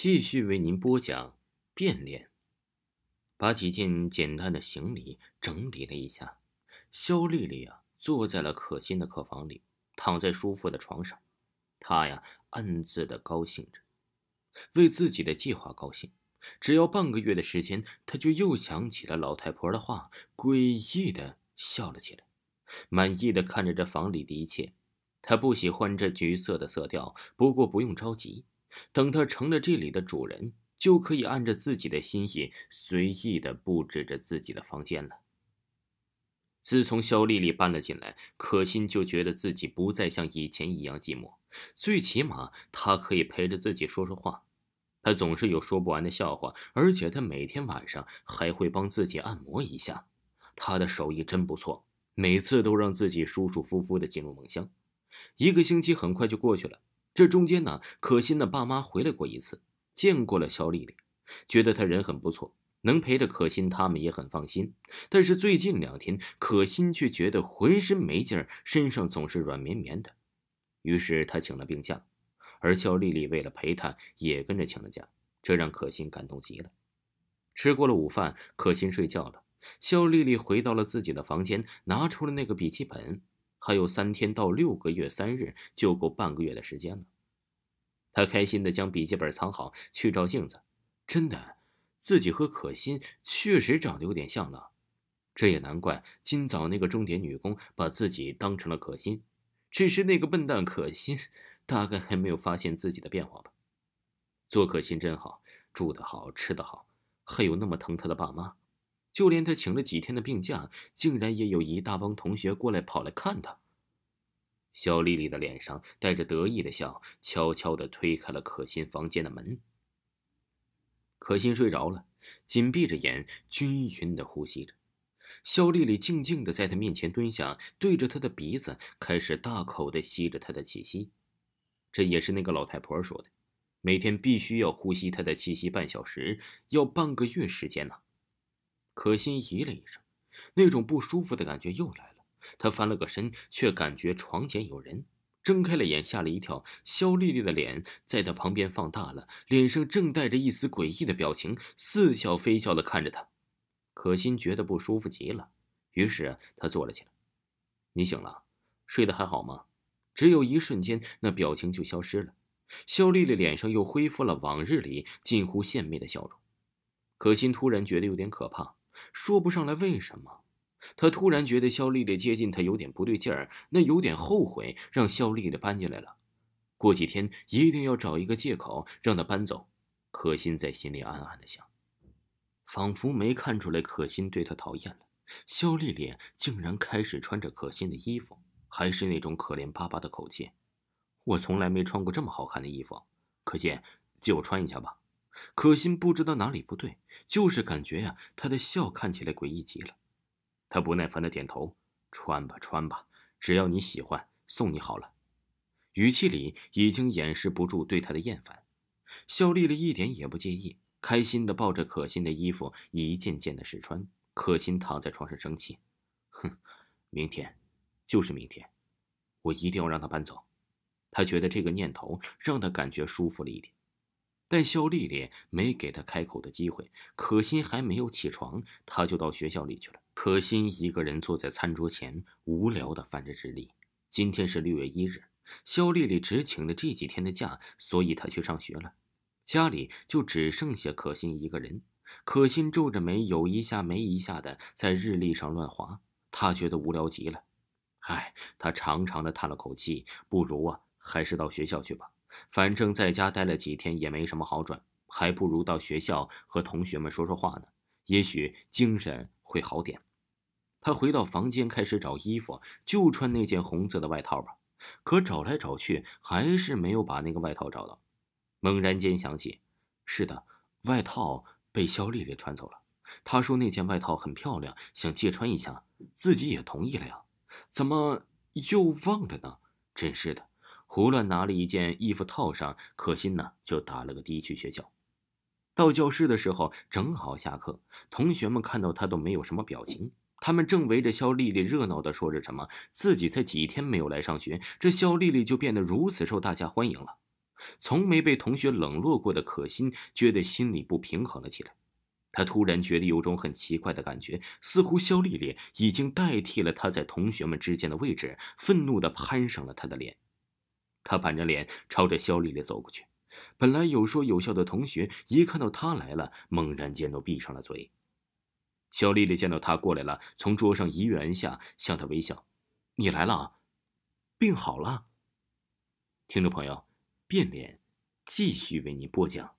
继续为您播讲变脸。把几件简单的行李整理了一下，肖丽丽啊坐在了可心的客房里，躺在舒服的床上，她呀暗自的高兴着，为自己的计划高兴。只要半个月的时间，她就又想起了老太婆的话，诡异的笑了起来，满意的看着这房里的一切。她不喜欢这橘色的色调，不过不用着急。等他成了这里的主人，就可以按着自己的心意随意的布置着自己的房间了。自从肖丽丽搬了进来，可心就觉得自己不再像以前一样寂寞，最起码她可以陪着自己说说话。她总是有说不完的笑话，而且她每天晚上还会帮自己按摩一下。她的手艺真不错，每次都让自己舒舒服服的进入梦乡。一个星期很快就过去了。这中间呢，可心的爸妈回来过一次，见过了肖丽丽，觉得她人很不错，能陪着可心，他们也很放心。但是最近两天，可心却觉得浑身没劲儿，身上总是软绵绵的，于是她请了病假，而肖丽丽为了陪她，也跟着请了假，这让可心感动极了。吃过了午饭，可心睡觉了，肖丽丽回到了自己的房间，拿出了那个笔记本。还有三天到六个月三日，就够半个月的时间了。他开心的将笔记本藏好，去照镜子。真的，自己和可心确实长得有点像了。这也难怪，今早那个钟点女工把自己当成了可心。只是那个笨蛋可心，大概还没有发现自己的变化吧。做可心真好，住得好，吃得好，还有那么疼她的爸妈。就连他请了几天的病假，竟然也有一大帮同学过来跑来看他。肖丽丽的脸上带着得意的笑，悄悄地推开了可心房间的门。可心睡着了，紧闭着眼，均匀地呼吸着。肖丽丽静静地在他面前蹲下，对着他的鼻子开始大口地吸着他的气息。这也是那个老太婆说的，每天必须要呼吸他的气息半小时，要半个月时间呢。可心咦了一声，那种不舒服的感觉又来了。他翻了个身，却感觉床前有人，睁开了眼，吓了一跳。肖丽丽的脸在他旁边放大了，脸上正带着一丝诡异的表情，似笑非笑的看着他。可心觉得不舒服极了，于是他坐了起来。你醒了，睡得还好吗？只有一瞬间，那表情就消失了。肖丽丽脸上又恢复了往日里近乎献媚的笑容。可心突然觉得有点可怕。说不上来为什么，他突然觉得肖丽丽接近他有点不对劲儿，那有点后悔让肖丽丽搬进来了。过几天一定要找一个借口让她搬走。可心在心里暗暗的想，仿佛没看出来可心对他讨厌了。肖丽丽竟然开始穿着可心的衣服，还是那种可怜巴巴的口气。我从来没穿过这么好看的衣服，可心，借我穿一下吧。可心不知道哪里不对，就是感觉呀，他的笑看起来诡异极了。他不耐烦的点头：“穿吧，穿吧，只要你喜欢，送你好了。”语气里已经掩饰不住对他的厌烦。肖丽丽一点也不介意，开心的抱着可心的衣服一件件的试穿。可心躺在床上生气：“哼，明天，就是明天，我一定要让他搬走。”他觉得这个念头让他感觉舒服了一点。但肖丽丽没给他开口的机会，可心还没有起床，他就到学校里去了。可心一个人坐在餐桌前，无聊的翻着日历。今天是六月一日，肖丽丽只请了这几天的假，所以她去上学了。家里就只剩下可心一个人。可心皱着眉，有一下没一下的在日历上乱划，她觉得无聊极了。唉，她长长的叹了口气，不如啊，还是到学校去吧。反正在家待了几天也没什么好转，还不如到学校和同学们说说话呢，也许精神会好点。他回到房间开始找衣服，就穿那件红色的外套吧。可找来找去还是没有把那个外套找到。猛然间想起，是的，外套被肖丽丽穿走了。她说那件外套很漂亮，想借穿一下，自己也同意了呀。怎么又忘了呢？真是的。胡乱拿了一件衣服套上，可心呢就打了个的去学校。到教室的时候正好下课，同学们看到他都没有什么表情。他们正围着肖丽丽热闹的说着什么，自己才几天没有来上学，这肖丽丽就变得如此受大家欢迎了。从没被同学冷落过的可心觉得心里不平衡了起来。他突然觉得有种很奇怪的感觉，似乎肖丽丽已经代替了他在同学们之间的位置，愤怒的攀上了他的脸。他板着脸朝着肖丽丽走过去。本来有说有笑的同学，一看到他来了，猛然间都闭上了嘴。肖丽丽见到他过来了，从桌上一跃而下，向他微笑：“你来了，病好了。”听众朋友，变脸继续为您播讲。